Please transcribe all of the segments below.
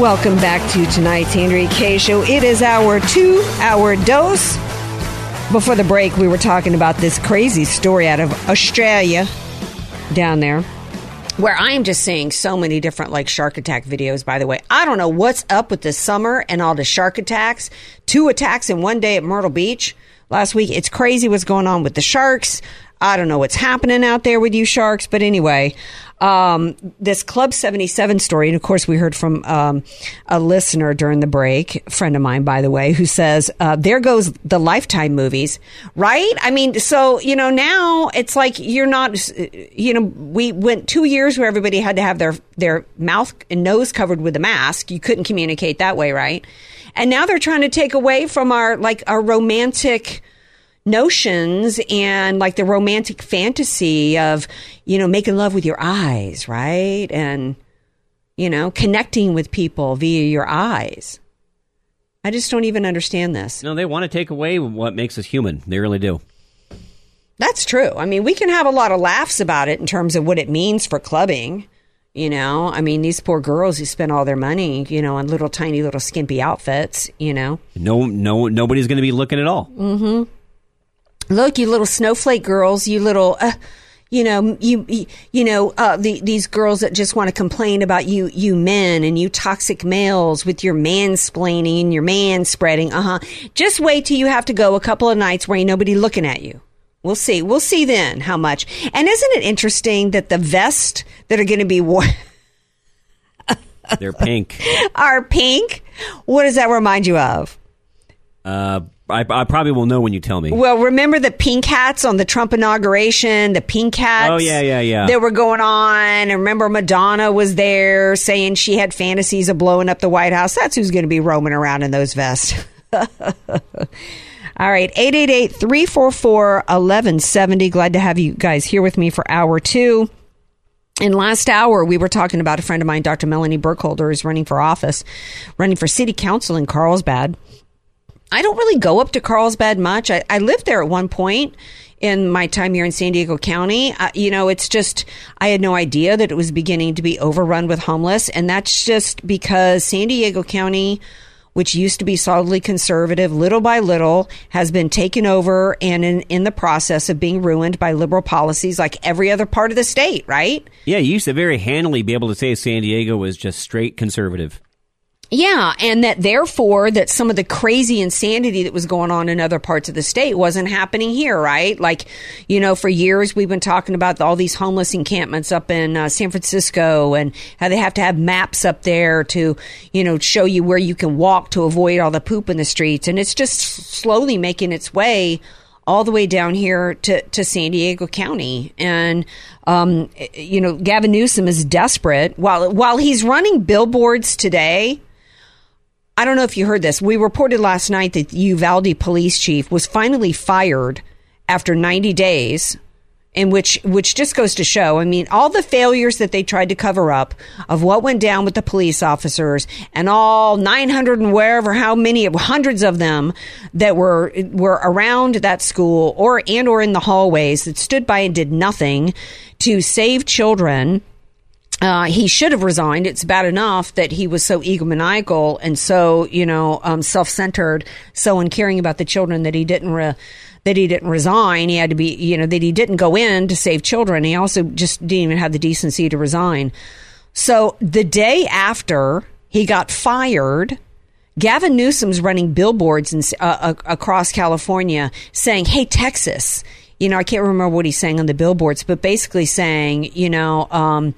Welcome back to tonight's Andrea Kaye Show. It is our two hour dose. Before the break, we were talking about this crazy story out of Australia down there where I am just seeing so many different like shark attack videos, by the way. I don't know what's up with this summer and all the shark attacks. Two attacks in one day at Myrtle Beach last week. It's crazy what's going on with the sharks. I don't know what's happening out there with you sharks, but anyway, um, this Club 77 story, and of course, we heard from um, a listener during the break, friend of mine, by the way, who says, uh, There goes the Lifetime movies, right? I mean, so, you know, now it's like you're not, you know, we went two years where everybody had to have their, their mouth and nose covered with a mask. You couldn't communicate that way, right? And now they're trying to take away from our, like, our romantic, notions and like the romantic fantasy of, you know, making love with your eyes, right? And, you know, connecting with people via your eyes. I just don't even understand this. No, they want to take away what makes us human. They really do. That's true. I mean, we can have a lot of laughs about it in terms of what it means for clubbing. You know, I mean, these poor girls who spend all their money, you know, on little tiny little skimpy outfits, you know. No, no, nobody's going to be looking at all. Mm-hmm look, you little snowflake girls, you little, uh, you know, you, you, know, uh, the, these girls that just want to complain about you, you men and you toxic males with your mansplaining and your man spreading. Uh huh. Just wait till you have to go a couple of nights where ain't nobody looking at you. We'll see. We'll see then how much. And isn't it interesting that the vests that are going to be worn, they're pink, are pink? What does that remind you of? Uh, I, I, probably will know when you tell me. Well, remember the pink hats on the Trump inauguration? The pink hats. Oh yeah, yeah, yeah. They were going on. And remember, Madonna was there saying she had fantasies of blowing up the White House. That's who's going to be roaming around in those vests. All right, 888-344-1170. Glad to have you guys here with me for hour two. In last hour, we were talking about a friend of mine, Dr. Melanie Burkholder, who's running for office, running for city council in Carlsbad. I don't really go up to Carlsbad much. I, I lived there at one point in my time here in San Diego County. Uh, you know, it's just, I had no idea that it was beginning to be overrun with homeless. And that's just because San Diego County, which used to be solidly conservative, little by little has been taken over and in, in the process of being ruined by liberal policies like every other part of the state, right? Yeah, you used to very handily be able to say San Diego was just straight conservative. Yeah, and that therefore that some of the crazy insanity that was going on in other parts of the state wasn't happening here, right? Like, you know, for years we've been talking about all these homeless encampments up in uh, San Francisco and how they have to have maps up there to, you know, show you where you can walk to avoid all the poop in the streets, and it's just slowly making its way all the way down here to, to San Diego County. And, um, you know, Gavin Newsom is desperate. While, while he's running billboards today, I don't know if you heard this. We reported last night that the Uvalde police chief was finally fired after 90 days in which which just goes to show i mean all the failures that they tried to cover up of what went down with the police officers and all 900 and wherever how many hundreds of them that were were around that school or and or in the hallways that stood by and did nothing to save children uh, he should have resigned. It's bad enough that he was so egomaniacal and so, you know, um, self-centered, so uncaring about the children that he didn't re- that he didn't resign. He had to be, you know, that he didn't go in to save children. He also just didn't even have the decency to resign. So the day after he got fired, Gavin Newsom's running billboards in, uh, across California saying, "Hey, Texas." You know, I can't remember what he's saying on the billboards, but basically saying, you know, um,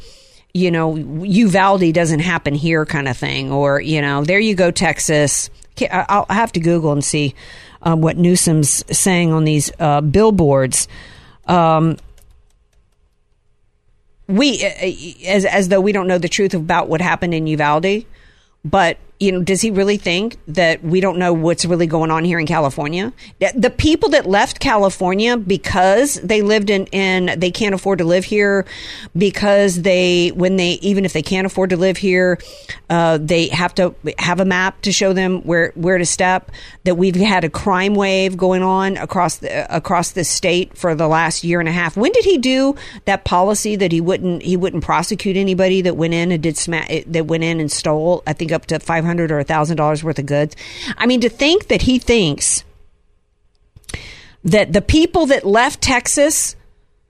you know, Uvalde doesn't happen here, kind of thing, or you know, there you go, Texas. I'll have to Google and see um, what Newsom's saying on these uh, billboards. Um, we, uh, as as though we don't know the truth about what happened in Uvalde, but you know, does he really think that we don't know what's really going on here in California? The people that left California because they lived in, in they can't afford to live here, because they, when they, even if they can't afford to live here, uh, they have to have a map to show them where, where to step. That we've had a crime wave going on across the, across the state for the last year and a half. When did he do that policy that he wouldn't, he wouldn't prosecute anybody that went in and did sma- that went in and stole, I think up to 500 hundred or a thousand dollars worth of goods. I mean, to think that he thinks that the people that left Texas,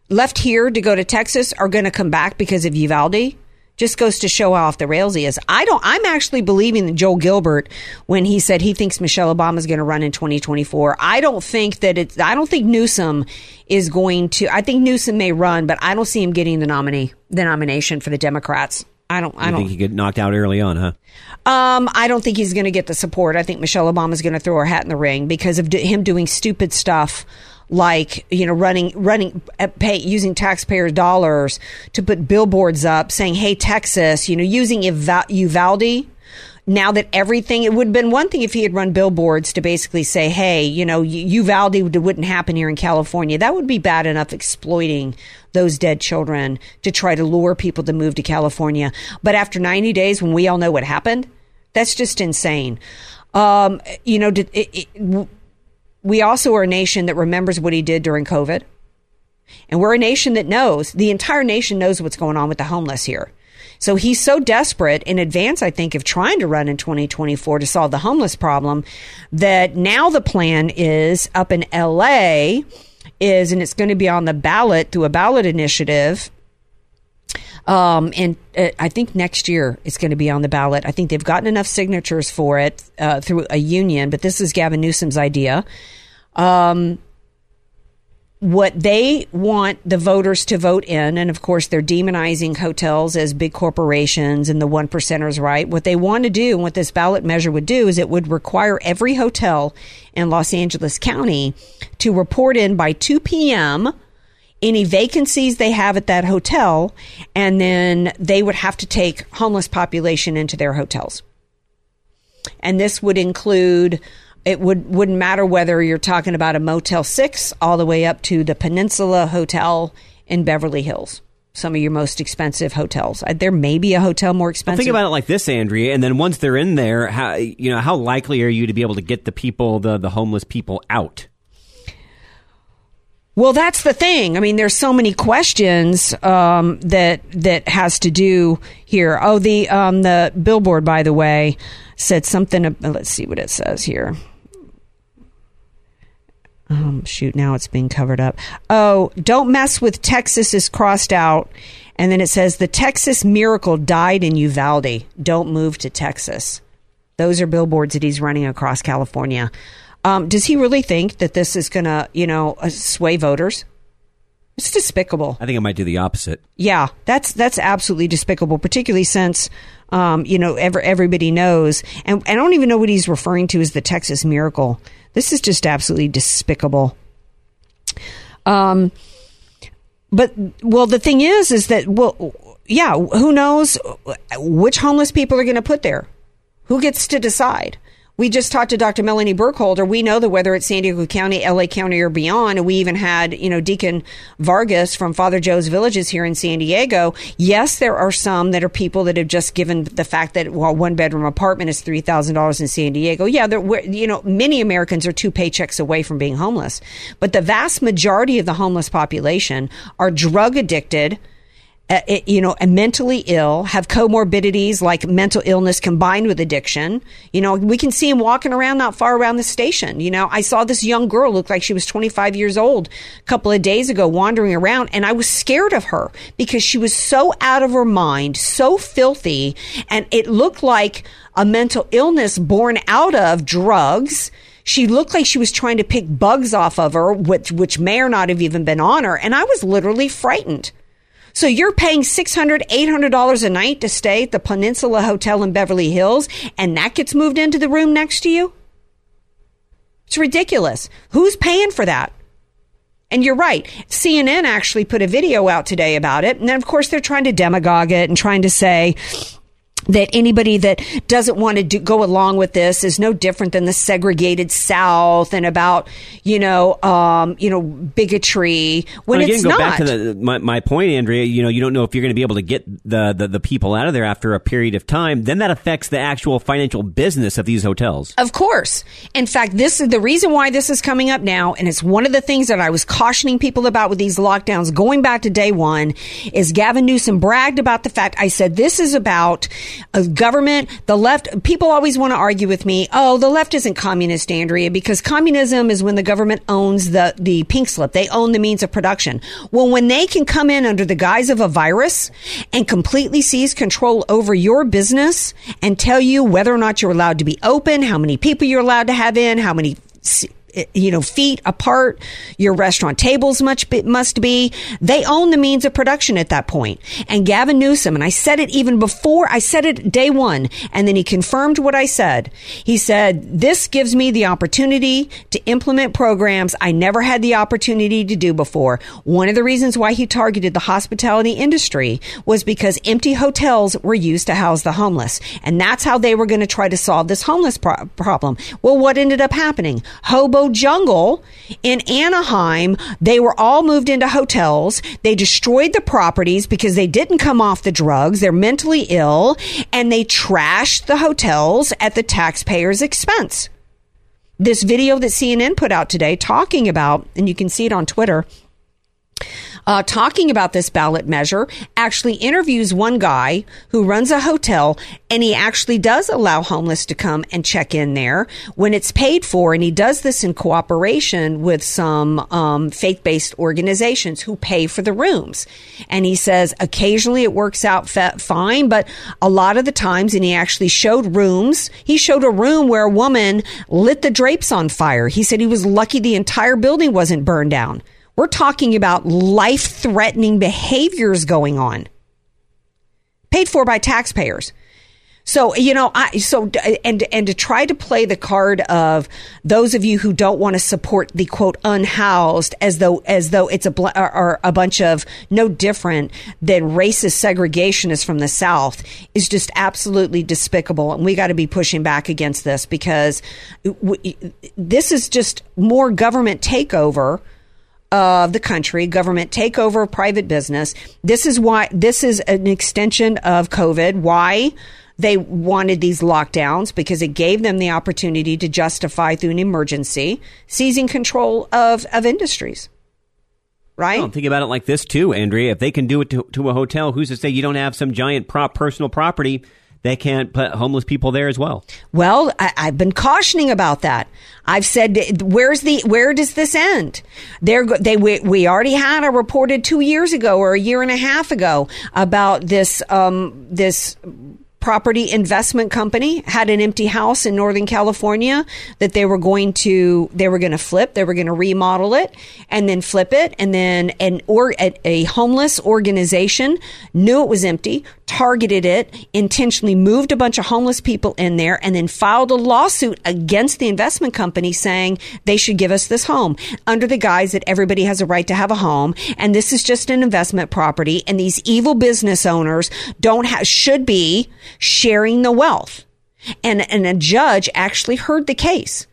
left here to go to Texas, are going to come back because of Uvalde just goes to show how off the rails he is. I don't. I'm actually believing that Joel Gilbert when he said he thinks Michelle Obama is going to run in 2024. I don't think that it's. I don't think Newsom is going to. I think Newsom may run, but I don't see him getting the nominee, the nomination for the Democrats. I don't. I you don't think he get knocked out early on, huh? Um, I don't think he's going to get the support. I think Michelle Obama is going to throw her hat in the ring because of him doing stupid stuff like you know running running uh, pay using taxpayers' dollars to put billboards up saying hey texas you know using uvalde now that everything it would have been one thing if he had run billboards to basically say hey you know uvalde wouldn't happen here in california that would be bad enough exploiting those dead children to try to lure people to move to California. But after 90 days, when we all know what happened, that's just insane. Um, you know, it, it, we also are a nation that remembers what he did during COVID. And we're a nation that knows, the entire nation knows what's going on with the homeless here. So he's so desperate in advance, I think, of trying to run in 2024 to solve the homeless problem that now the plan is up in LA is, and it's going to be on the ballot through a ballot initiative. Um, and uh, I think next year it's going to be on the ballot. I think they've gotten enough signatures for it uh, through a union, but this is Gavin Newsom's idea. Um, what they want the voters to vote in, and of course they're demonizing hotels as big corporations and the one percenters, right? What they want to do, and what this ballot measure would do, is it would require every hotel in Los Angeles County to report in by 2 p.m. any vacancies they have at that hotel, and then they would have to take homeless population into their hotels. And this would include it would wouldn't matter whether you're talking about a Motel 6 all the way up to the Peninsula Hotel in Beverly Hills. Some of your most expensive hotels. Uh, there may be a hotel more expensive. think about it like this, Andrea, and then once they're in there, how you know how likely are you to be able to get the people, the the homeless people, out? Well, that's the thing. I mean, there's so many questions um, that that has to do here. Oh, the um, the billboard, by the way, said something. Let's see what it says here. Um, shoot, now it's being covered up. Oh, don't mess with Texas is crossed out. And then it says the Texas miracle died in Uvalde. Don't move to Texas. Those are billboards that he's running across California. Um, does he really think that this is going to, you know, uh, sway voters? It's despicable. I think it might do the opposite. Yeah, that's that's absolutely despicable, particularly since um, you know every, everybody knows, and I don't even know what he's referring to as the Texas miracle. This is just absolutely despicable. Um, but well, the thing is, is that well, yeah, who knows which homeless people are going to put there? Who gets to decide? We just talked to Dr. Melanie Burkholder. We know that whether it's San Diego County, LA County, or beyond, and we even had, you know, Deacon Vargas from Father Joe's Villages here in San Diego. Yes, there are some that are people that have just given the fact that well, one bedroom apartment is three thousand dollars in San Diego. Yeah, there, you know, many Americans are two paychecks away from being homeless, but the vast majority of the homeless population are drug addicted Uh, you know, and mentally ill, have comorbidities like mental illness combined with addiction. You know, we can see him walking around not far around the station. You know, I saw this young girl look like she was 25 years old a couple of days ago wandering around, and I was scared of her because she was so out of her mind, so filthy, and it looked like a mental illness born out of drugs. She looked like she was trying to pick bugs off of her, which, which may or not have even been on her, and I was literally frightened. So you're paying $600, $800 a night to stay at the Peninsula Hotel in Beverly Hills, and that gets moved into the room next to you? It's ridiculous. Who's paying for that? And you're right. CNN actually put a video out today about it. And then, of course, they're trying to demagogue it and trying to say, that anybody that doesn't want to do, go along with this is no different than the segregated South and about you know um, you know bigotry when Well, again, it's go not. back to the, my, my point, Andrea. You know, you don't know if you're going to be able to get the, the, the people out of there after a period of time. Then that affects the actual financial business of these hotels. Of course. In fact, this is the reason why this is coming up now, and it's one of the things that I was cautioning people about with these lockdowns going back to day one. Is Gavin Newsom bragged about the fact I said this is about a government, the left. People always want to argue with me. Oh, the left isn't communist, Andrea, because communism is when the government owns the the pink slip. They own the means of production. Well, when they can come in under the guise of a virus and completely seize control over your business and tell you whether or not you're allowed to be open, how many people you're allowed to have in, how many you know feet apart. Your restaurant tables much must be. They own the means of production at that point. And Gavin Newsom and I said it even before I said it day 1 and then he confirmed what I said. He said this gives me the opportunity to implement programs I never had the opportunity to do before. One of the reasons why he targeted the hospitality industry was because empty hotels were used to house the homeless. And that's how they were going to try to solve this homeless pro- problem. Well what ended up happening? Hobo jungle in Anaheim. They were all moved into hotels. They destroyed the properties because they didn't come off the drugs. They're mentally ill and they trashed the hotels at the taxpayers' expense. This video that CNN put out today talking about, and you can see it on Twitter, uh, talking about this ballot measure, actually interviews one guy who runs a hotel, and he actually does allow homeless to come and check in there when it's paid for, and he does this in cooperation with some um, faith-based organizations who pay for the rooms. And he says occasionally it works out fa- fine, but a lot of the times, and he actually showed rooms. He showed a room where a woman lit the drapes on fire. He said he was lucky the entire building wasn't burned down. We're talking about life threatening behaviors going on, paid for by taxpayers. So, you know, I, so, and, and to try to play the card of those of you who don't want to support the quote unhoused as though, as though it's a, or a bunch of no different than racist segregationists from the South is just absolutely despicable. And we got to be pushing back against this because w- this is just more government takeover of the country, government takeover of private business. This is why this is an extension of COVID. Why they wanted these lockdowns because it gave them the opportunity to justify through an emergency seizing control of, of industries. Right? Well, think about it like this too, Andrea. If they can do it to, to a hotel, who's to say you don't have some giant prop personal property? They can't put homeless people there as well. Well, I, I've been cautioning about that. I've said, where's the, where does this end? They're, they, we, we already had a reported two years ago or a year and a half ago about this, um, this property investment company had an empty house in Northern California that they were going to they were going to flip they were going to remodel it and then flip it and then an or a homeless organization knew it was empty targeted it intentionally moved a bunch of homeless people in there and then filed a lawsuit against the investment company saying they should give us this home under the guise that everybody has a right to have a home and this is just an investment property and these evil business owners don't have should be sharing the wealth. And, and a judge actually heard the case.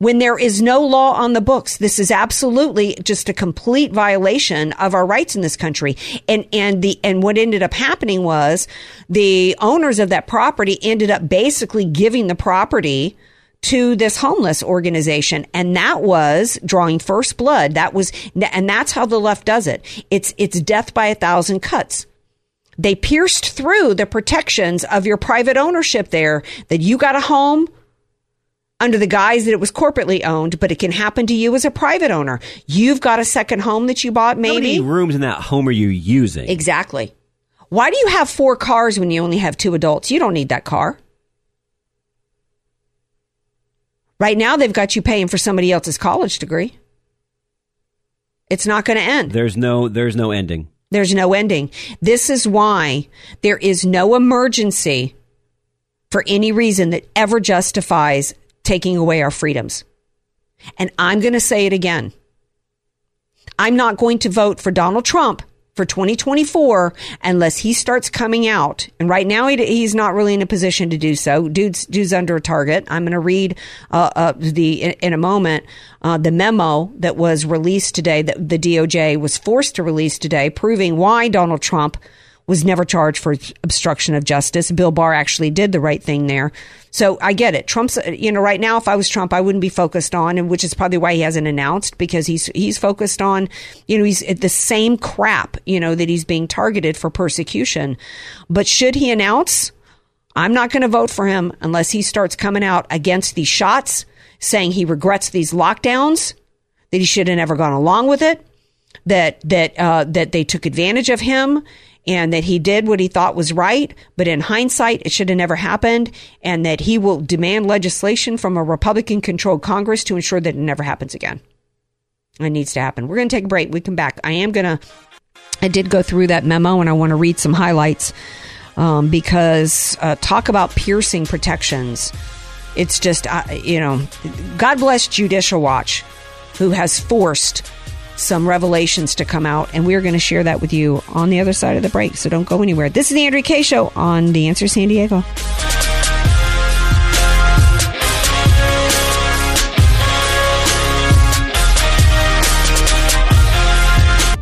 When there is no law on the books, this is absolutely just a complete violation of our rights in this country. And, and the, and what ended up happening was the owners of that property ended up basically giving the property to this homeless organization. And that was drawing first blood. That was, and that's how the left does it. It's, it's death by a thousand cuts They pierced through the protections of your private ownership there that you got a home under the guise that it was corporately owned, but it can happen to you as a private owner. You've got a second home that you bought, maybe. How many rooms in that home are you using? Exactly. Why do you have four cars when you only have two adults? You don't need that car. Right now, they've got you paying for somebody else's college degree. It's not going to end. There's no there's no ending. There's no ending. This is why there is no emergency for any reason that ever justifies taking away our freedoms. And I'm going to say it again. I'm not going to vote for Donald Trump for 2024 unless he starts coming out. And right now, he, he's not really in a position to do so. Dude's, dude's under a target. I'm going to read uh, uh, the in, in, a moment uh, the memo that was released today that the DOJ was forced to release today, proving why Donald Trump was never charged for obstruction of justice. Bill Barr actually did the right thing there. So I get it. Trump's, you know, right now, if I was Trump, I wouldn't be focused on, and which is probably why he hasn't announced because he's, he's focused on, you know, he's the same crap, you know, that he's being targeted for persecution. But should he announce, I'm not going to vote for him unless he starts coming out against these shots, saying he regrets these lockdowns, that he should have never gone along with it, that, that, uh, that they took advantage of him and that he did what he thought was right, but in hindsight, it should have never happened, and that he will demand legislation from a Republican controlled Congress to ensure that it never happens again. It needs to happen. We're going to take a break. We come back. I am going to, I did go through that memo and I want to read some highlights um, because uh, talk about piercing protections. It's just, uh, you know, God bless Judicial Watch, who has forced some revelations to come out, and we're going to share that with you on the other side of the break. So don't go anywhere. This is the Andrea Kaye Show on The Answer San Diego.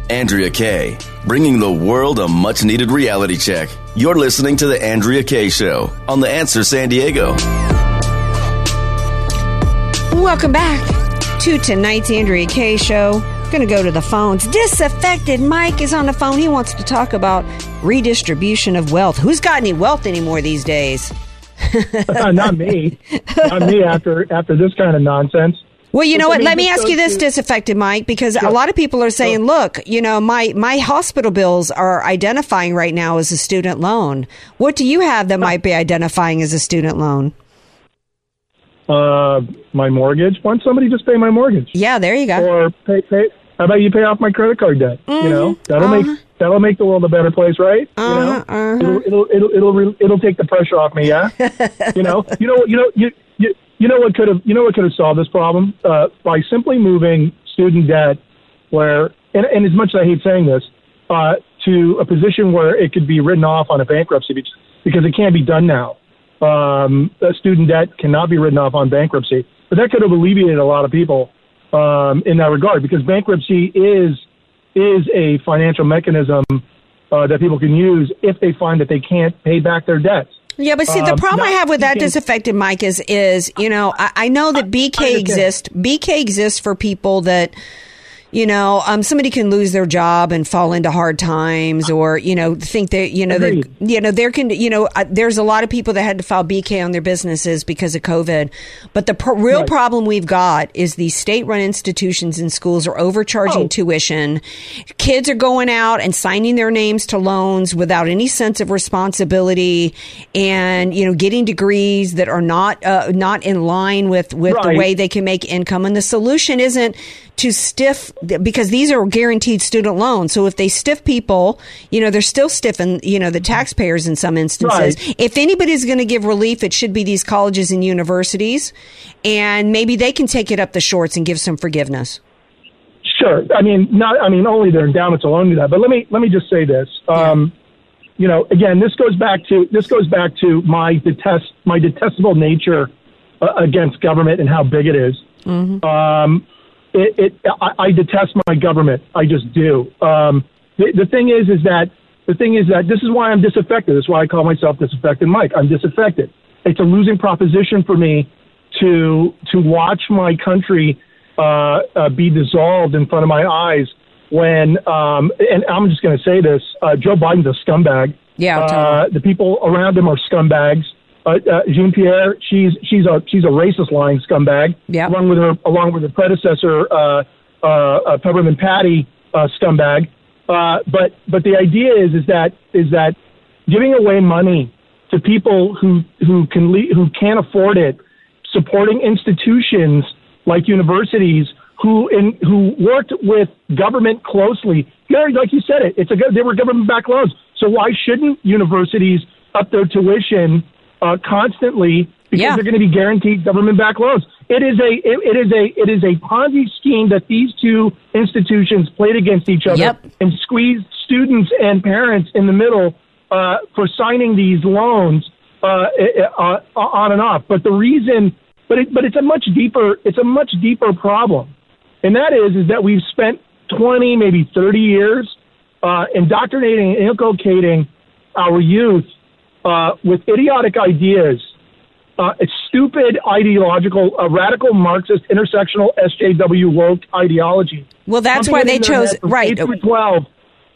Andrea Kaye, bringing the world a much needed reality check. You're listening to The Andrea Kaye Show on The Answer San Diego. Welcome back to tonight's Andrea Kaye Show. Going to go to the phones. Disaffected Mike is on the phone. He wants to talk about redistribution of wealth. Who's got any wealth anymore these days? Not me. Not me after after this kind of nonsense. Well, you know what? Let me ask you this, disaffected Mike, because a lot of people are saying, look, you know, my, my hospital bills are identifying right now as a student loan. What do you have that might be identifying as a student loan? Uh, my mortgage. Why don't somebody just pay my mortgage? Yeah, there you go. Or pay pay. How about you pay off my credit card debt? You know Mm-hmm. that'll Uh-huh. make that'll make the world a better place, right? You know, it'll it'll it'll it'll, re- it'll take the pressure off me. Yeah. you know. You know. You know. You you you know what could have you know what could have solved this problem uh, by simply moving student debt where and, and as much as I hate saying this uh, to a position where it could be written off on a bankruptcy because, because it can't be done now. Um, student debt cannot be written off on bankruptcy, but that could have alleviated a lot of people um, in that regard because bankruptcy is is a financial mechanism uh, that people can use if they find that they can't pay back their debts. Yeah, but see, the Um, problem I have with that disaffected Mike is, is you know, I, I know that BK exists. BK exists for people that, you know, um, somebody can lose their job and fall into hard times, or you know, think that you know, that you know, there can, you know, uh, there's a lot of people that had to file BK on their businesses because of COVID. But the pro- real Right. problem we've got is these state-run institutions and schools are overcharging Oh. tuition. Kids are going out and signing their names to loans without any sense of responsibility, and you know, getting degrees that are not uh, not in line with with the way they can make income. And the solution isn't to stiff because these are guaranteed student loans. So if they stiff people, you know, they're still stiffing, you know, the taxpayers in some instances. Right. If anybody's going to give relief, it should be these colleges and universities, and maybe they can take it up the shorts and give some forgiveness. Sure. I mean, not. I mean, only their endowments alone do that. But let me let me just say this. Um, You know, again, this goes back to this goes back to my detest my detestable nature uh, against government and how big it is. Um, it, it I, I detest my government. I just do. Um, the, the thing is, is that the thing is that this is why I'm disaffected. This is why I call myself disaffected Mike. I'm disaffected. It's a losing proposition for me to to watch my country uh, uh, be dissolved in front of my eyes when um, and I'm just going to say this: uh, Joe Biden's a scumbag. Yeah, Uh, totally. the people around him are scumbags. Uh, uh, Jean Pierre, she's she's a she's a racist lying scumbag. Yeah. Along with her along with her predecessor, uh, uh, uh, Peppermint Patty, uh, scumbag. Uh, but but the idea is is that is that giving away money to people who who can le- who can't afford it, supporting institutions like universities who in who worked with government closely. Gary, like you said it, it's a they were government backed loans. So why shouldn't universities up their tuition uh, constantly because Yeah. they're going to be guaranteed government backed loans? It is a it, it is a it is a Ponzi scheme that these two institutions played against each other Yep. and squeezed students and parents in the middle uh, for signing these loans uh, uh, uh, on and off. But the reason, but it, but it's a much deeper it's a much deeper problem, and that is is that we've spent twenty maybe thirty years uh, indoctrinating and inculcating our youth uh, with idiotic ideas. Uh, stupid ideological, uh, radical Marxist, intersectional SJW woke ideology. Well, that's Pumping why they chose right. Twelve.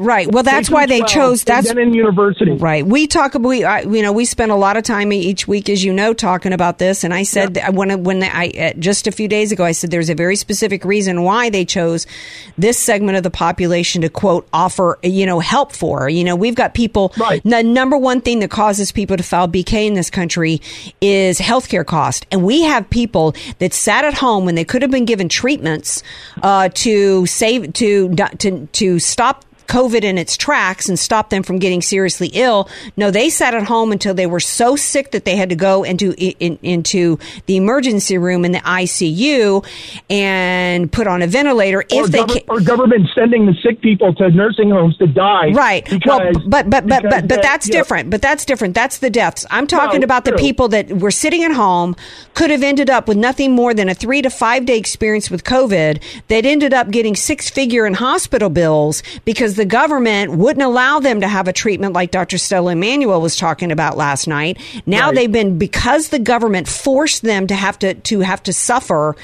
Right. Well, that's why they 12, chose. That's in university. Right. We talk. About we I, you know we spend a lot of time each week, as you know, talking about this. And I said that when when I uh, just a few days ago, I said there's a very specific reason why they chose this segment of the population to quote offer you know help for. You know, we've got people. Right. The number one thing that causes people to file BK in this country is healthcare cost, and we have people that sat at home when they could have been given treatments uh, to save to to to stop COVID in its tracks and stop them from getting seriously ill. No, they sat at home until they were so sick that they had to go into in, into the emergency room in the ICU and put on a ventilator Or, if they gov- or government sending the sick people to nursing homes to die. Right. Because, well, but but but but but that's know, different. But that's different. That's the deaths. I'm talking No, about the people that were sitting at home, could have ended up with nothing more than a three to five day experience with COVID. They'd ended up getting six figure in hospital bills because the government wouldn't allow them to have a treatment like Dr. Stella Immanuel was talking about last night. Now Right. they've been because the government forced them to have to to have to suffer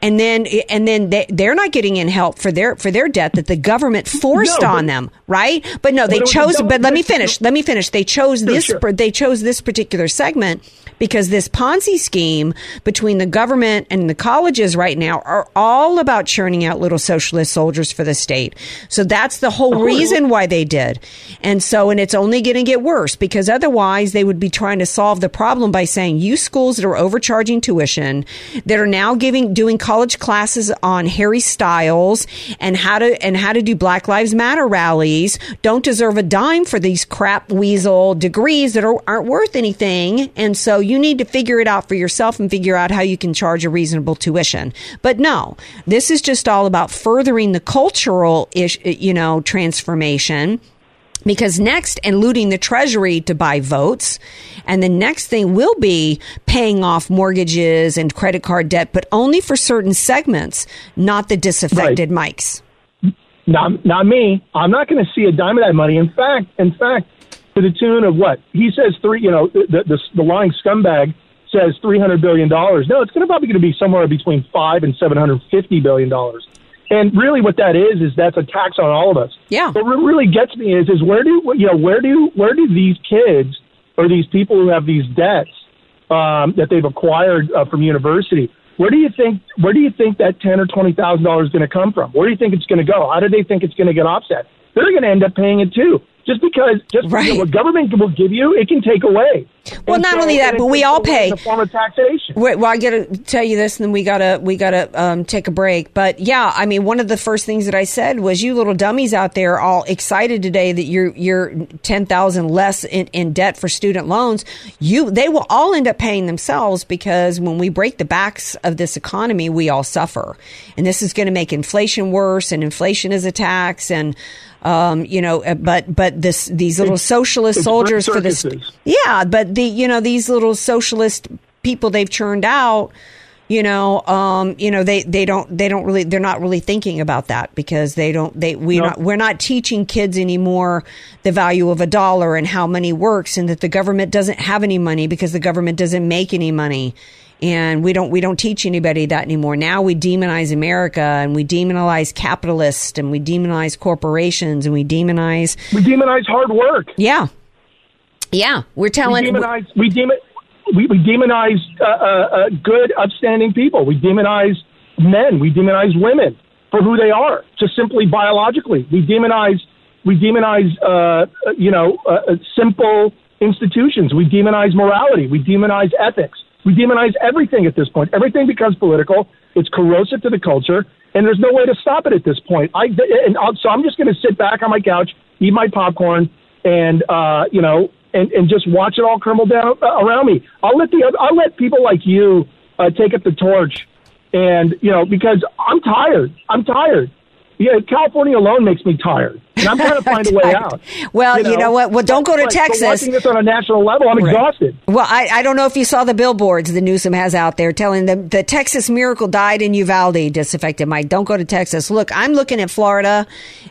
and then and then they, they're not getting in help for their for their debt that the government forced No, but- on them right but no they But the chose but let me finish let me finish they chose this sure. they chose this particular segment because this ponzi scheme between the government and the colleges right now are all about churning out little socialist soldiers for the state. So that's the whole reason why they did. And so and it's only going to get worse because otherwise they would be trying to solve the problem by saying you schools that are overcharging tuition that are now giving doing college classes on Harry Styles and how to and how to do Black Lives Matter rallies don't deserve a dime for these crap weasel degrees that are, aren't worth anything. And so you need to figure it out for yourself and figure out how you can charge a reasonable tuition. But no this is just all about furthering the cultural ish, you know transformation. Because next and looting the treasury to buy votes. And the next thing will be paying off mortgages and credit card debt but only for certain segments not the disaffected Mikes. Not, not me. I'm not going to see a dime of that money. In fact, in fact, to the tune of what he says three. You know, the the, the lying scumbag says three hundred billion dollars. No, it's going to probably going to be somewhere between five and seven hundred fifty billion dollars. And really, what that is is that's a tax on all of us. Yeah. What re- really gets me is is where do you know where do where do these kids or these people who have these debts um, that they've acquired uh, from university? Where do you think where do you think that ten or twenty thousand dollars is going to come from? Where do you think it's going to go? How do they think it's going to get offset? They're going to end up paying it too. Just because just Right. you know, what government will give you, it can take away. Well, And not so- only that, but we all pay. in the form of taxation. Wait, well, I got to tell you this, and then we gotta we gotta um, take a break. But yeah, I mean, one of the first things that I said was, "You little dummies out there, all excited today that you're you're ten thousand less in, in debt for student loans. You they will all end up paying themselves because when we break the backs of this economy, we all suffer, and this is going to make inflation worse. And inflation is a tax, and um, you know, uh, but but this these little socialist it's soldiers for this, yeah, but the you know these little socialist people they've churned out you know um you know they they don't they don't really they're not really thinking about that because they don't they we No. not we're not teaching kids anymore the value of a dollar and how money works and that the government doesn't have any money because the government doesn't make any money and we don't we don't teach anybody that anymore now we demonize america and we demonize capitalists and we demonize corporations and we demonize We demonize hard work. yeah Yeah, we're telling. We demonize. We demon. We, we demonize uh, uh, uh, good, upstanding people. We demonize men. We demonize women for who they are, just simply biologically. We demonize. We demonize. Uh, you know, uh, uh, simple institutions. We demonize morality. We demonize ethics. We demonize everything at this point. Everything becomes political. It's corrosive to the culture, and there's no way to stop it at this point. I and I'll, so I'm just going to sit back on my couch, eat my popcorn, and uh, you know, and, and just watch it all crumble down uh, around me. I'll let the I'll let people like you uh, take up the torch, and you know because I'm tired. I'm tired. Yeah, California alone makes me tired. And I'm trying to find a way out. Well, you know, you know what? Well, don't go to but, Texas. But watching this on a national level, I'm right. exhausted. Well, I, I don't know if you saw the billboards the Newsom has out there telling them the Texas miracle died in Uvalde, disaffected Mike. Don't go to Texas. Look, I'm looking at Florida,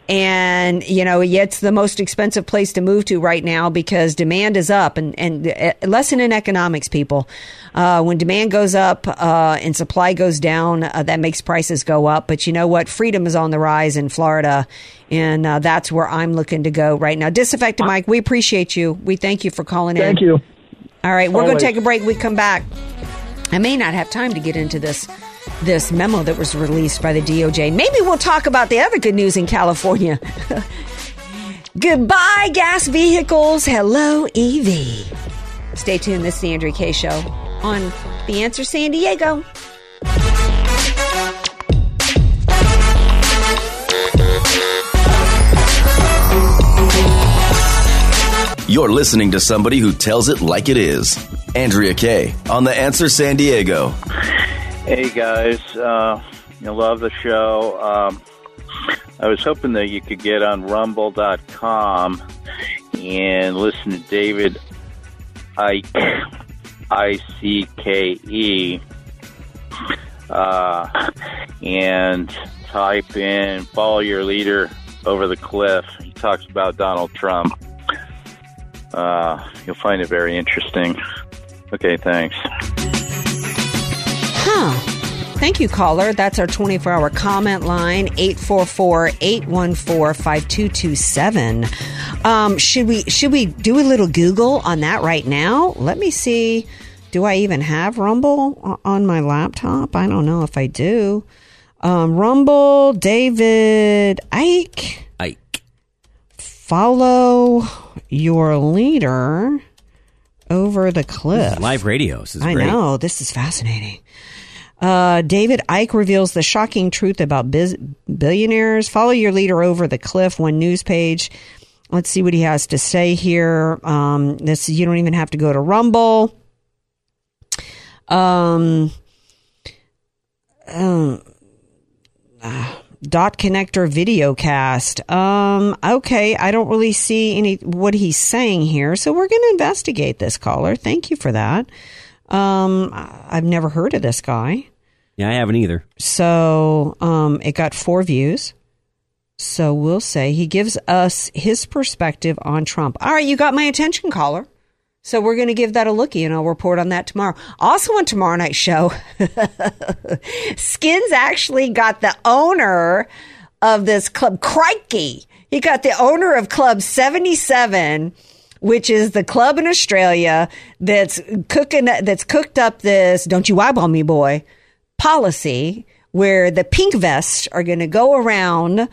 and you know it's the most expensive place to move to right now because demand is up, and and uh, lesson in economics, people. Uh, when demand goes up uh, and supply goes down, uh, that makes prices go up. But you know what? Freedom is on the rise in Florida, and uh, that's where I'm looking to go right now. Disaffected Mike, we appreciate you. We thank you for calling thank in. Thank you. All right, we're going to take a break. We come back. I may not have time to get into this this memo that was released by the DOJ. Maybe we'll talk about the other good news in California. Goodbye, gas vehicles. Hello, EV. Stay tuned. This is the Andrea Kaye Show on The Answer San Diego. You're listening to somebody who tells it like it is. Andrea Kaye on The Answer San Diego. Hey guys, uh, I love the show. Um, I was hoping that you could get on rumble.com and listen to David Icke, I C K E, uh, and type in follow your leader over the cliff. He talks about Donald Trump. Uh, you'll find it very interesting. Okay, thanks. Huh. Thank you, caller. That's our 24 hour comment line, 844 814 5227. Um, should we should we do a little Google on that right now? Let me see. Do I even have Rumble on my laptop? I don't know if I do. Um, Rumble, David Icke. Icke. Follow your leader over the cliff. live radio. This is I great. know. This is fascinating. Uh, David Icke reveals the shocking truth about biz- billionaires. Follow your leader over the cliff. One news page. Let's see what he has to say here. Um, this you don't even have to go to Rumble. Um, um uh, dot connector video cast. Um, okay, I don't really see any what he's saying here, so we're going to investigate this caller. Thank you for that. Um, I've never heard of this guy. Yeah, I haven't either. So, um, it got four views. So we'll say he gives us his perspective on Trump. All right, you got my attention, caller. So we're going to give that a looky and I'll report on that tomorrow. Also on tomorrow night's show, Skins actually got the owner of this club, Crikey. He got the owner of Club 77, which is the club in Australia that's cooking, that's cooked up this, don't you eyeball me, boy, policy where the pink vests are going to go around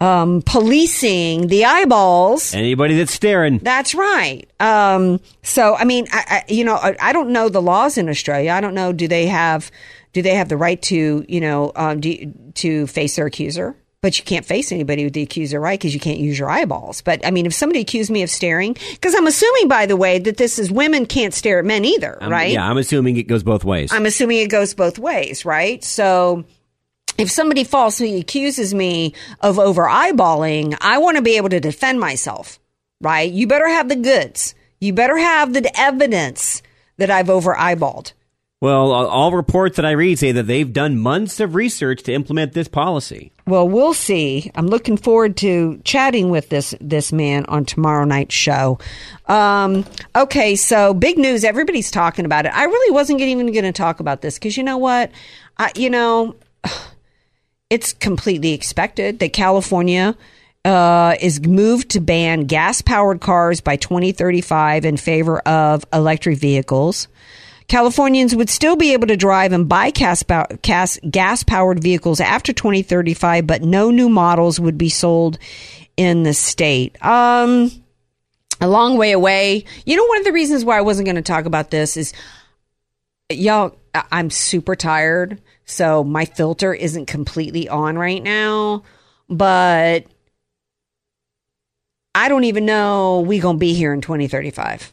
um, policing the eyeballs. Anybody that's staring. That's right. Um, so, I mean, I, I, you know, I, I, don't know the laws in Australia. I don't know. Do they have, do they have the right to, you know, um, do, to face their accuser? But you can't face anybody with the accuser, right? Because you can't use your eyeballs. But I mean, if somebody accused me of staring, because I'm assuming, by the way, that this is women can't stare at men either, right? yeah, I'm assuming it goes both ways. I'm assuming it goes both ways, right? So, if somebody falsely accuses me of over eyeballing, I want to be able to defend myself, right? You better have the goods. You better have the evidence that I've over eyeballed. Well, all reports that I read say that they've done months of research to implement this policy. Well, we'll see. I'm looking forward to chatting with this this man on tomorrow night's show. Um, okay, so big news. Everybody's talking about it. I really wasn't even going to talk about this because you know what? I, you know, it's completely expected that California uh, is moved to ban gas powered cars by 2035 in favor of electric vehicles. Californians would still be able to drive and buy gas powered vehicles after 2035, but no new models would be sold in the state. Um, a long way away. You know, one of the reasons why I wasn't going to talk about this is, y'all, I'm super tired, so my filter isn't completely on right now, but I don't even know we going to be here in 2035.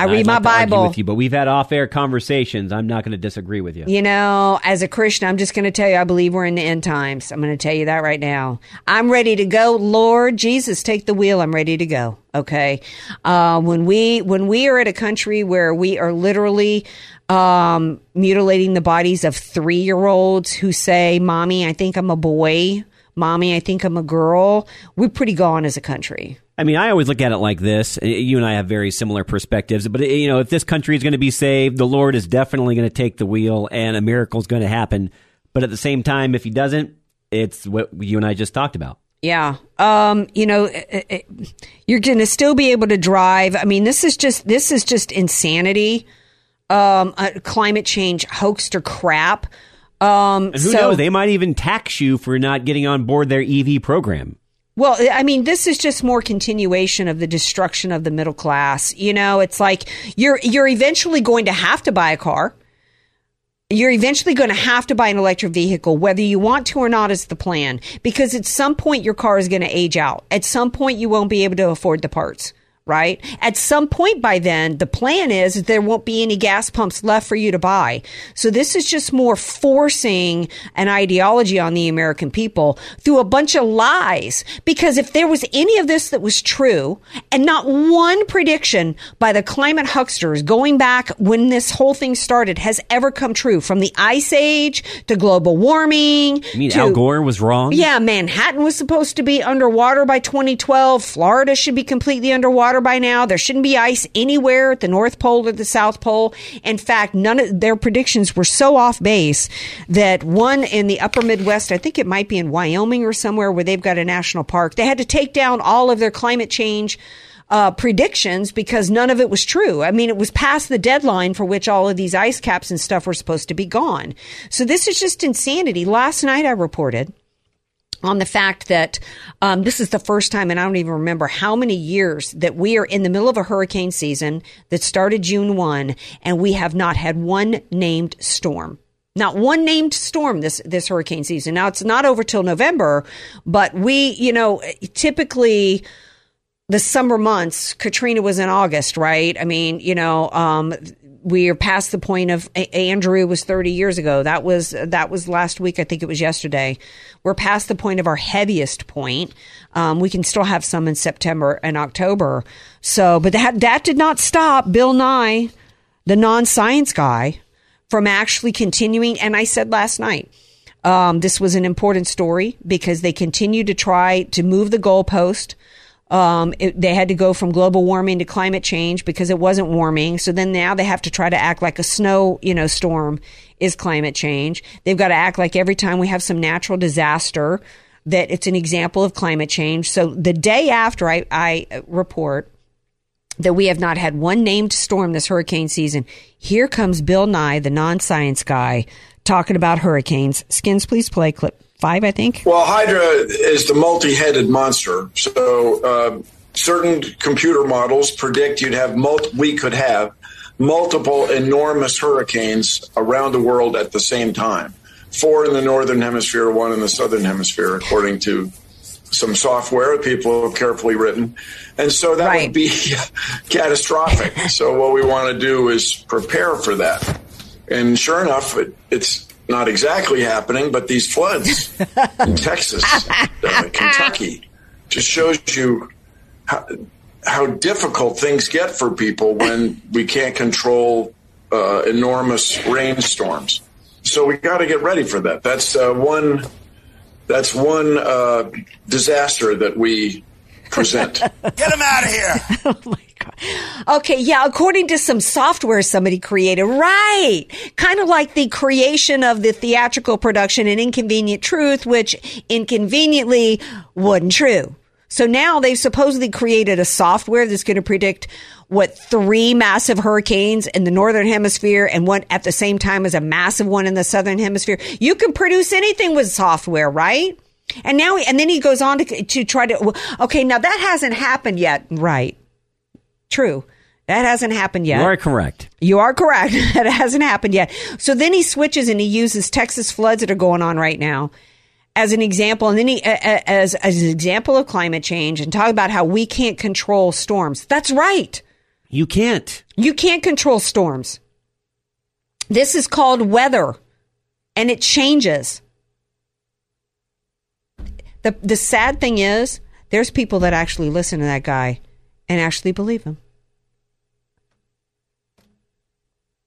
I read my Bible with you, but we've had off-air conversations. I'm not going to disagree with you. You know, as a Christian, I'm just going to tell you, I believe we're in the end times. I'm going to tell you that right now. I'm ready to go. Lord Jesus, take the wheel. I'm ready to go. Okay. Uh, when we when we are at a country where we are literally um, mutilating the bodies of three year olds who say, "Mommy, I think I'm a boy." Mommy, I think I'm a girl. We're pretty gone as a country. I mean, I always look at it like this. You and I have very similar perspectives, but you know, if this country is going to be saved, the Lord is definitely going to take the wheel, and a miracle is going to happen. But at the same time, if He doesn't, it's what you and I just talked about. Yeah. Um, you know, it, it, you're going to still be able to drive. I mean, this is just this is just insanity. Um, climate change hoaxer crap. Um, and who so, knows? They might even tax you for not getting on board their EV program. Well, I mean, this is just more continuation of the destruction of the middle class. You know, it's like you're you're eventually going to have to buy a car. You're eventually going to have to buy an electric vehicle, whether you want to or not, is the plan. Because at some point, your car is going to age out. At some point, you won't be able to afford the parts right? At some point by then, the plan is there won't be any gas pumps left for you to buy. So this is just more forcing an ideology on the American people through a bunch of lies. Because if there was any of this that was true and not one prediction by the climate hucksters going back when this whole thing started has ever come true from the ice age to global warming. You mean to, Al Gore was wrong? Yeah, Manhattan was supposed to be underwater by 2012. Florida should be completely underwater by now. There shouldn't be ice anywhere at the North Pole or the South Pole. In fact, none of their predictions were so off base that one in the upper Midwest, I think it might be in Wyoming or somewhere where they've got a national park, they had to take down all of their climate change uh, predictions because none of it was true. I mean, it was past the deadline for which all of these ice caps and stuff were supposed to be gone. So this is just insanity. Last night I reported on the fact that um, this is the first time, and I don't even remember how many years that we are in the middle of a hurricane season that started June 1, and we have not had one named storm. Not one named storm this this hurricane season. Now it's not over till November, but we, you know, typically the summer months. Katrina was in August, right? I mean, you know, um, we are past the point of Andrew was 30 years ago. That was that was last week. I think it was yesterday. We're past the point of our heaviest point. Um, we can still have some in September and October. So, but that that did not stop Bill Nye, the non-science guy, from actually continuing. And I said last night, um, this was an important story because they continue to try to move the goalpost um, it, they had to go from global warming to climate change because it wasn't warming. So then now they have to try to act like a snow, you know, storm is climate change. They've got to act like every time we have some natural disaster that it's an example of climate change. So the day after I, I report that we have not had one named storm this hurricane season, here comes Bill Nye, the non-science guy, talking about hurricanes. Skins, please play clip five, I think. Well, Hydra is the multi-headed monster. So uh, certain computer models predict you'd have multi- we could have multiple enormous hurricanes around the world at the same time. Four in the northern hemisphere, one in the southern hemisphere, according to some software people have carefully written. And so that right. would be catastrophic. so what we want to do is prepare for that. And sure enough, it, it's not exactly happening, but these floods in Texas, uh, Kentucky, just shows you how, how, difficult things get for people when we can't control uh, enormous rainstorms. So we got to get ready for that. That's uh, one. That's one uh, disaster that we present. Get him out of here! Okay, yeah, according to some software somebody created. Right. Kind of like the creation of the theatrical production in Inconvenient Truth, which inconveniently wasn't true. So now they've supposedly created a software that's going to predict what three massive hurricanes in the northern hemisphere and one at the same time as a massive one in the southern hemisphere. You can produce anything with software, right? And now, and then he goes on to, to try to, okay, now that hasn't happened yet. Right. True. That hasn't happened yet. You are correct. You are correct. that hasn't happened yet. So then he switches and he uses Texas floods that are going on right now as an example, and then he as as an example of climate change, and talk about how we can't control storms. That's right. You can't. You can't control storms. This is called weather, and it changes. the The sad thing is, there's people that actually listen to that guy and actually believe him.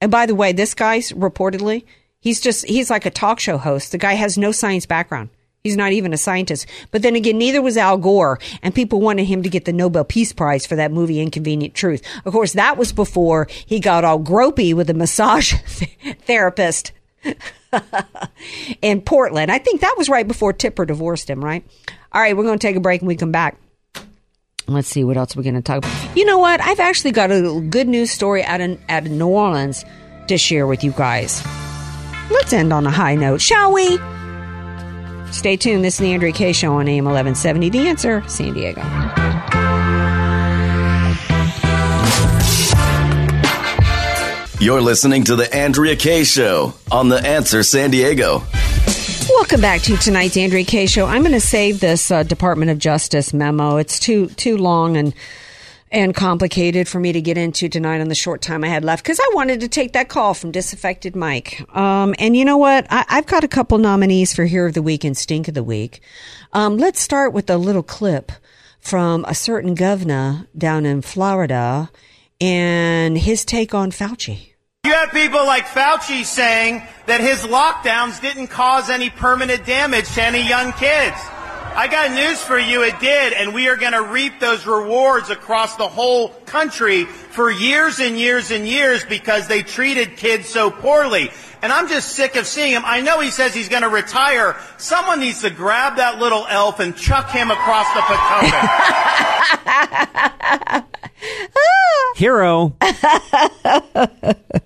And by the way, this guy's reportedly He's just, he's like a talk show host. The guy has no science background. He's not even a scientist. But then again, neither was Al Gore, and people wanted him to get the Nobel Peace Prize for that movie, Inconvenient Truth. Of course, that was before he got all gropey with a massage therapist in Portland. I think that was right before Tipper divorced him, right? All right, we're going to take a break and we come back. Let's see what else we're going to talk about. You know what? I've actually got a good news story out of, out of New Orleans to share with you guys. Let's end on a high note, shall we? Stay tuned. This is the Andrea Kaye Show on AM 1170. The answer, San Diego. You're listening to the Andrea Kaye Show on The Answer San Diego. Welcome back to tonight's Andrea Kaye Show. I'm going to save this uh, Department of Justice memo. It's too too long and and complicated for me to get into tonight on the short time I had left because I wanted to take that call from disaffected Mike. Um, and you know what? I, have got a couple nominees for Hero of the Week and Stink of the Week. Um, let's start with a little clip from a certain governor down in Florida and his take on Fauci. You have people like Fauci saying that his lockdowns didn't cause any permanent damage to any young kids. I got news for you. It did. And we are going to reap those rewards across the whole country for years and years and years because they treated kids so poorly. And I'm just sick of seeing him. I know he says he's going to retire. Someone needs to grab that little elf and chuck him across the Potomac. Hero.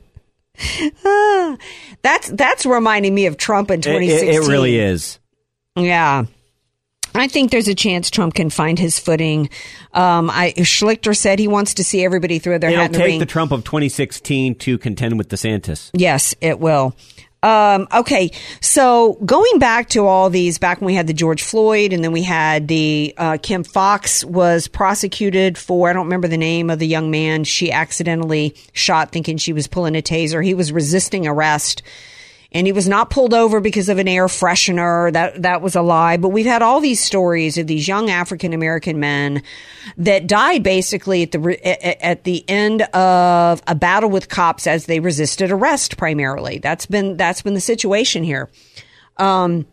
that's that's reminding me of Trump in 2016. It, it, it really is. Yeah. I think there's a chance Trump can find his footing. Um, I, Schlichter said he wants to see everybody throw their It'll hat in the take the Trump of 2016 to contend with DeSantis. Yes, it will. Um, okay, so going back to all these, back when we had the George Floyd, and then we had the uh, Kim Fox was prosecuted for I don't remember the name of the young man she accidentally shot, thinking she was pulling a taser. He was resisting arrest and he was not pulled over because of an air freshener. That that was a lie. But we've had all these stories of these young African American men that died basically at the at the end of a battle with cops as they resisted arrest. Primarily, that's been that's been the situation here. Um,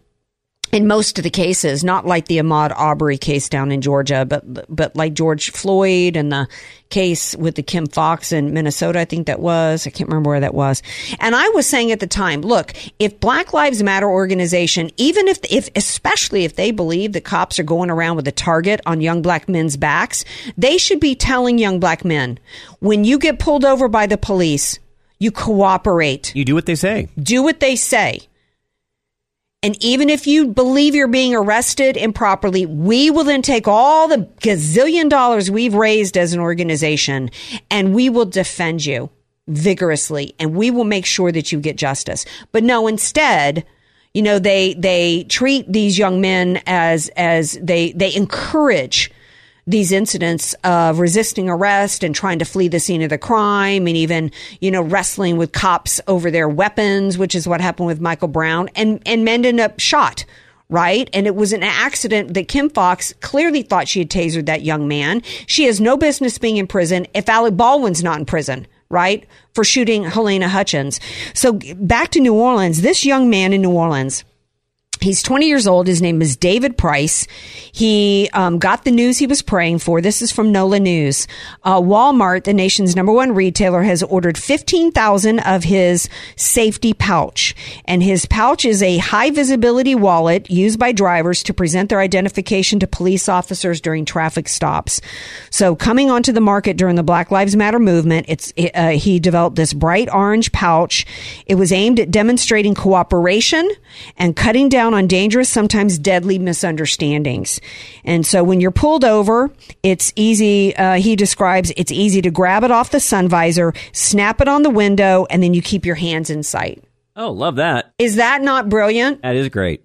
in most of the cases, not like the Ahmaud Arbery case down in Georgia, but but like George Floyd and the case with the Kim Fox in Minnesota, I think that was. I can't remember where that was. And I was saying at the time, look, if Black Lives Matter organization, even if if especially if they believe that cops are going around with a target on young black men's backs, they should be telling young black men, when you get pulled over by the police, you cooperate. You do what they say. Do what they say. And even if you believe you're being arrested improperly, we will then take all the gazillion dollars we've raised as an organization and we will defend you vigorously and we will make sure that you get justice. But no, instead, you know, they, they treat these young men as, as they, they encourage these incidents of resisting arrest and trying to flee the scene of the crime and even, you know, wrestling with cops over their weapons, which is what happened with Michael Brown and, and men ended up shot. Right. And it was an accident that Kim Fox clearly thought she had tasered that young man. She has no business being in prison if Alec Baldwin's not in prison right? For shooting Helena Hutchins. So back to New Orleans, this young man in New Orleans, He's 20 years old. His name is David Price. He um, got the news he was praying for. This is from NOLA News. Uh, Walmart, the nation's number one retailer, has ordered 15,000 of his safety pouch. And his pouch is a high visibility wallet used by drivers to present their identification to police officers during traffic stops. So coming onto the market during the Black Lives Matter movement, it's uh, he developed this bright orange pouch. It was aimed at demonstrating cooperation and cutting down on dangerous, sometimes deadly misunderstandings. And so when you're pulled over, it's easy, uh, he describes it's easy to grab it off the sun visor, snap it on the window, and then you keep your hands in sight. Oh, love that. Is that not brilliant? That is great.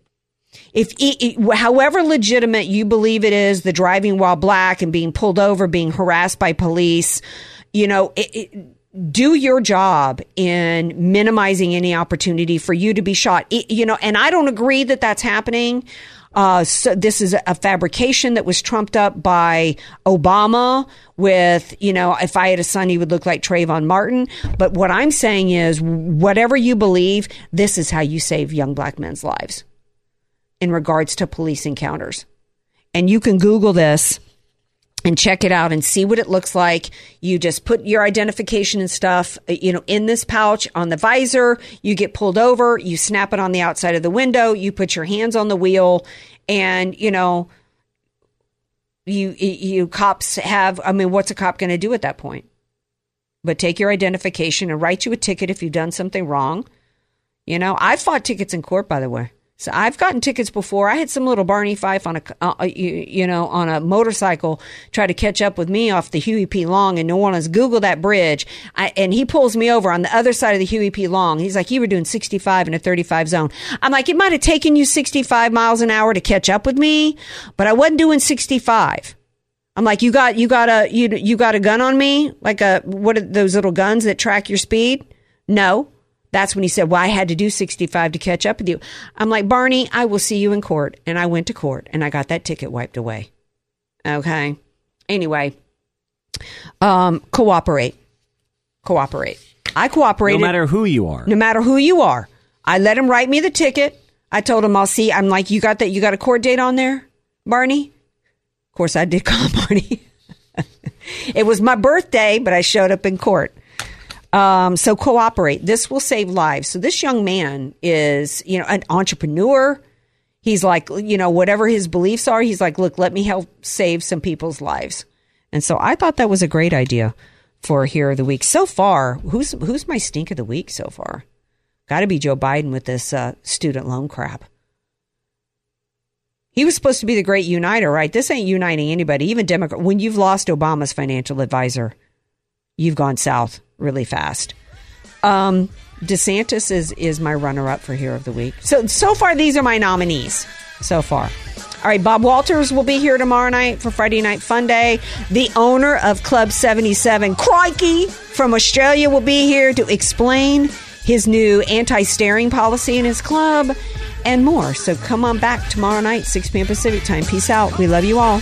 If, however legitimate you believe it is, the driving while black and being pulled over, being harassed by police, you know, it, it, do your job in minimizing any opportunity for you to be shot. You know, and I don't agree that that's happening. Uh, so this is a fabrication that was trumped up by Obama with, you know, if I had a son, he would look like Trayvon Martin. But what I'm saying is, whatever you believe, this is how you save young black men's lives in regards to police encounters. And you can Google this and check it out and see what it looks like. You just put your identification and stuff, uh, you know, in this pouch on the visor. You get pulled over, you snap it on the outside of the window, you put your hands on the wheel, and you know, you you cops have. I mean, what's a cop going to do at that point? But take your identification and write you a ticket if you've done something wrong. You know, I fought tickets in court, by the way. So I've gotten tickets before. I had some little Barney Fife on a, uh, uh, you, you, know, on a motorcycle try to catch up with me off the Huey P. Long and New Orleans. Google that bridge. I, and he pulls me over on the other side of the Huey P. Long. He's like, you were doing 65 in a 35 zone. I'm like, it might have taken you 65 miles an hour to catch up with me, but I wasn't doing 65. I'm like, you got, you got a, you, you got a gun on me? Like a, what are those little guns that track your speed? No. That's when he said, Well, I had to do 65 to catch up with you. I'm like, Barney, I will see you in court. And I went to court and I got that ticket wiped away. Okay. Anyway, um, cooperate. Cooperate. I cooperated. No matter who you are. No matter who you are. I let him write me the ticket. I told him I'll see. I'm like, you got that? You got a court date on there, Barney? Of course, I did call Barney. it was my birthday, but I showed up in court. Um, so cooperate. This will save lives. So this young man is, you know, an entrepreneur. He's like, you know, whatever his beliefs are, he's like, look, let me help save some people's lives. And so I thought that was a great idea for here of the Week. So far, who's who's my stink of the week so far? Got to be Joe Biden with this uh, student loan crap. He was supposed to be the great uniter, right? This ain't uniting anybody, even Democrat. When you've lost Obama's financial advisor, you've gone south really fast. Um, DeSantis is is my runner up for Hero of the Week. So so far these are my nominees so far. All right, Bob Walters will be here tomorrow night for Friday Night Fun Day. The owner of Club 77, Crikey, from Australia, will be here to explain his new anti staring policy in his club and more. So come on back tomorrow night, 6 p.m. Pacific time. Peace out. We love you all.